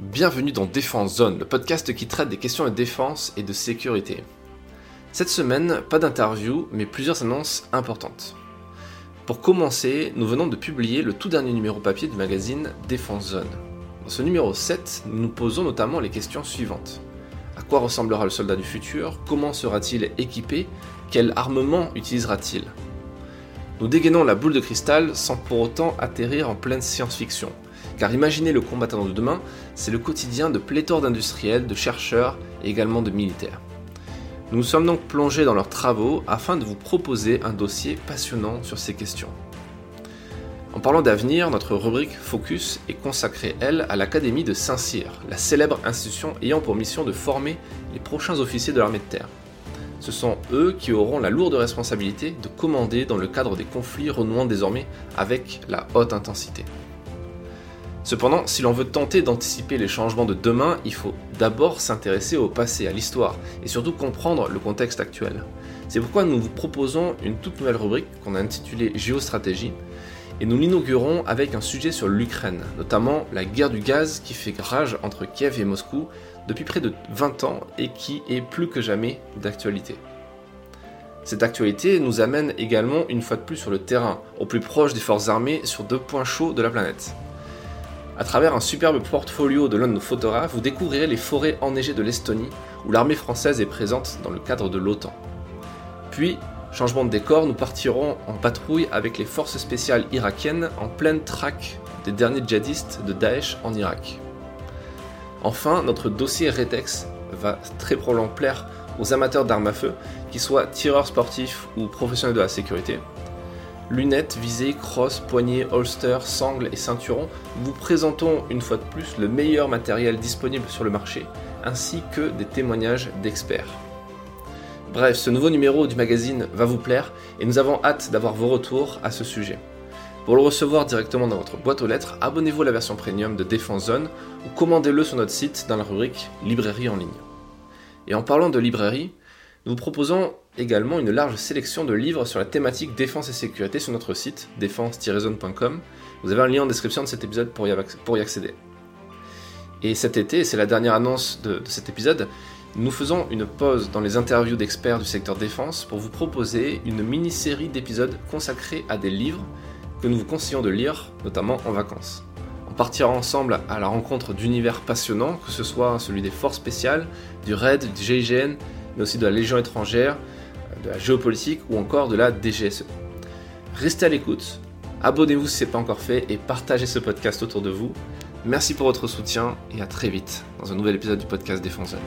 Bienvenue dans Défense Zone, le podcast qui traite des questions de défense et de sécurité. Cette semaine, pas d'interview, mais plusieurs annonces importantes. Pour commencer, nous venons de publier le tout dernier numéro papier du magazine Défense Zone. Dans ce numéro 7, nous nous posons notamment les questions suivantes. À quoi ressemblera le soldat du futur? Comment sera-t-il équipé? Quel armement utilisera-t-il? Nous dégainons la boule de cristal sans pour autant atterrir en pleine science-fiction car imaginer le combattant de demain, c'est le quotidien de pléthore d'industriels, de chercheurs et également de militaires. Nous nous sommes donc plongés dans leurs travaux afin de vous proposer un dossier passionnant sur ces questions. En parlant d'avenir, notre rubrique Focus est consacrée, elle, à l'Académie de Saint-Cyr, la célèbre institution ayant pour mission de former les prochains officiers de l'armée de terre. Ce sont eux qui auront la lourde responsabilité de commander dans le cadre des conflits renouant désormais avec la haute intensité. Cependant, si l'on veut tenter d'anticiper les changements de demain, il faut d'abord s'intéresser au passé, à l'histoire, et surtout comprendre le contexte actuel. C'est pourquoi nous vous proposons une toute nouvelle rubrique qu'on a intitulée Géostratégie, et nous l'inaugurons avec un sujet sur l'Ukraine, notamment la guerre du gaz qui fait rage entre Kiev et Moscou depuis près de 20 ans et qui est plus que jamais d'actualité. Cette actualité nous amène également une fois de plus sur le terrain, au plus proche des forces armées sur deux points chauds de la planète. À travers un superbe portfolio de l'un de nos photographes, vous découvrirez les forêts enneigées de l'Estonie, où l'armée française est présente dans le cadre de l'OTAN. Puis, changement de décor, nous partirons en patrouille avec les forces spéciales irakiennes en pleine traque des derniers djihadistes de Daesh en Irak. Enfin, notre dossier Retex va très probablement plaire aux amateurs d'armes à feu, qu'ils soient tireurs sportifs ou professionnels de la sécurité, Lunettes, visées, crosses, poignets, holsters, sangles et ceinturons, vous présentons une fois de plus le meilleur matériel disponible sur le marché, ainsi que des témoignages d'experts. Bref, ce nouveau numéro du magazine va vous plaire et nous avons hâte d'avoir vos retours à ce sujet. Pour le recevoir directement dans votre boîte aux lettres, abonnez-vous à la version premium de Défense Zone ou commandez-le sur notre site dans la rubrique Librairie en ligne. Et en parlant de librairie, nous proposons également une large sélection de livres sur la thématique défense et sécurité sur notre site défense-zone.com. Vous avez un lien en description de cet épisode pour y, accéder. Et cet été, c'est la dernière annonce de, de cet épisode, nous faisons une pause dans les interviews d'experts du secteur défense pour vous proposer une mini-série d'épisodes consacrés à des livres que nous vous conseillons de lire, notamment en vacances. On partira ensemble à la rencontre d'univers passionnants, que ce soit celui des forces spéciales, du RAID, du GIGN, mais aussi de la Légion étrangère, de la géopolitique ou encore de la DGSE. Restez à l'écoute, abonnez-vous si ce n'est pas encore fait et partagez ce podcast autour de vous. Merci pour votre soutien et à très vite dans un nouvel épisode du podcast Défenseur.